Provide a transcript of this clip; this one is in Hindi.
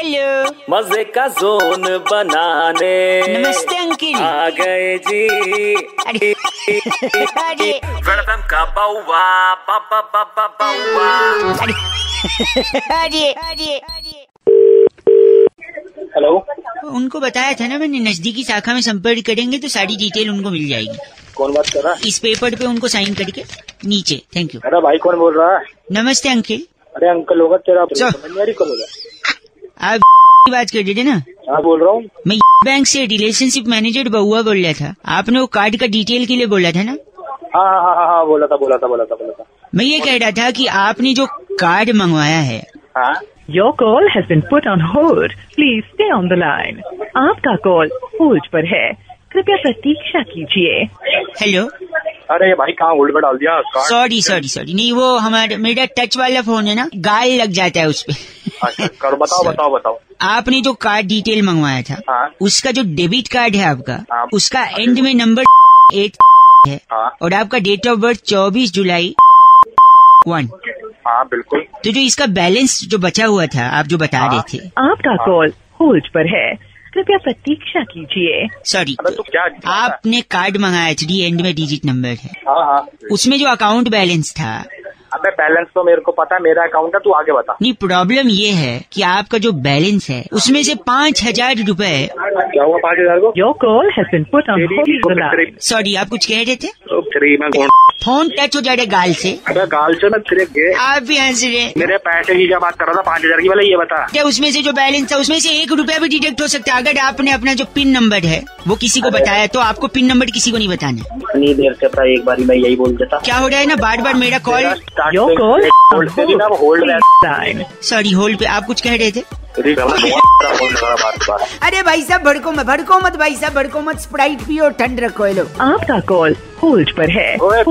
हेलो मज़े का जोन बनाने। नमस्ते अंकिल। आ गए जी। अरे अरे। वेलकम का बाउवा बाबा बाबा बाउवा। अरे अरे अरे। हेलो। उनको बताया था ना मैंने नजदीकी शाखा में संपर्क करेंगे तो सारी डिटेल उनको मिल जाएगी। कौन बात कर रहा है? इस पेपर पे उनको साइन करके नीचे थैंक यू अरे भाई कौन बोल रहा है? नमस्ते अंकिल। अरे अंकल होगा तेरा समझ में आ रही कौन होगा आप की बात कर रहे थे ना? हाँ बोल रहा हूँ। मैं बैंक से रिलेशनशिप मैनेजर बहुआ बोल रहा था। आपने वो कार्ड का डिटेल के लिए बोला था ना? हाँ हाँ हाँ हाँ बोला था बोला था बोला था बोला था। मैं ये कह रहा था कि आपने जो कार्ड मंगवाया है। हाँ? Your call has been put on hold. Please stay on the line. आपका कॉल होल्ड पर है। कृपया प्रतीक्षा कीजिए। हेलो अरे ये भाई कहाँ होल्ड पे डाल दिया? सॉरी सॉरी सॉरी नहीं वो हमारे मेरा टच वाला फ़ोन है ना? गाल लग जाता है उस पे। अच्छा करो बताओ बताओ बताओ। आपने जो कार्ड डिटेल मंगवाया था हाँ। उसका जो डेबिट कार्ड है आपका हाँ। उसका एंड में नंबर एट है हाँ। और आपका डेट ऑफ़ बर्थ चौबीस जुलाई वन हाँ बिल्कुल। तो जो इसका बैलेंस जो बचा हुआ था आप जो बता रहे थे। आपका कॉल होल्ड पर है। कृपया प्रतीक्षा कीजिए। सॉरी तू क्या आपने कार्ड मंगाया थ्री एंड में डिजिट नंबर है। हाँ हाँ। उसमें जो अकाउंट बैलेंस था अबे बैलेंस तो मेरे को पता है मेरा अकाउंट है तू आगे बता। नहीं प्रॉब्लम ये है कि आपका जो बैलेंस है उसमें से पाँच हज़ार रूपए। क्या हुआ पाँच हज़ार को? Your call has been put on hold sorry आप कुछ कह रहे थे? तो फ्री में कौन फ़ोन टच हो गाल से। अबे गाल से मैं फिर गे आप भी हंस रहे मेरे पैसे की क्या बात कर रहा था? पाँच हज़ार की वाला ये बता। क्या उसमें से जो बैलेंस था उसमें से एक रुपया भी डिटेक्ट हो सकता है? अगर आपने अपना जो पिन नंबर है वो किसी को बताया तो आपको पिन नंबर किसी को नहीं बताना। इतनी देर से था एक बार मैं यही बोल देता। क्या हो रहा है ना बार बार मेरा कॉल होल्ड. सॉरी होल्ड पे। आप कुछ कह रहे थे? होल्ड अरे भाई साहब भड़को मत भड़को मत भाई साहब भड़को मत। स्प्राइट पियो ठंड रखो ये लोग। आपका कॉल होल्ड पर है। ओए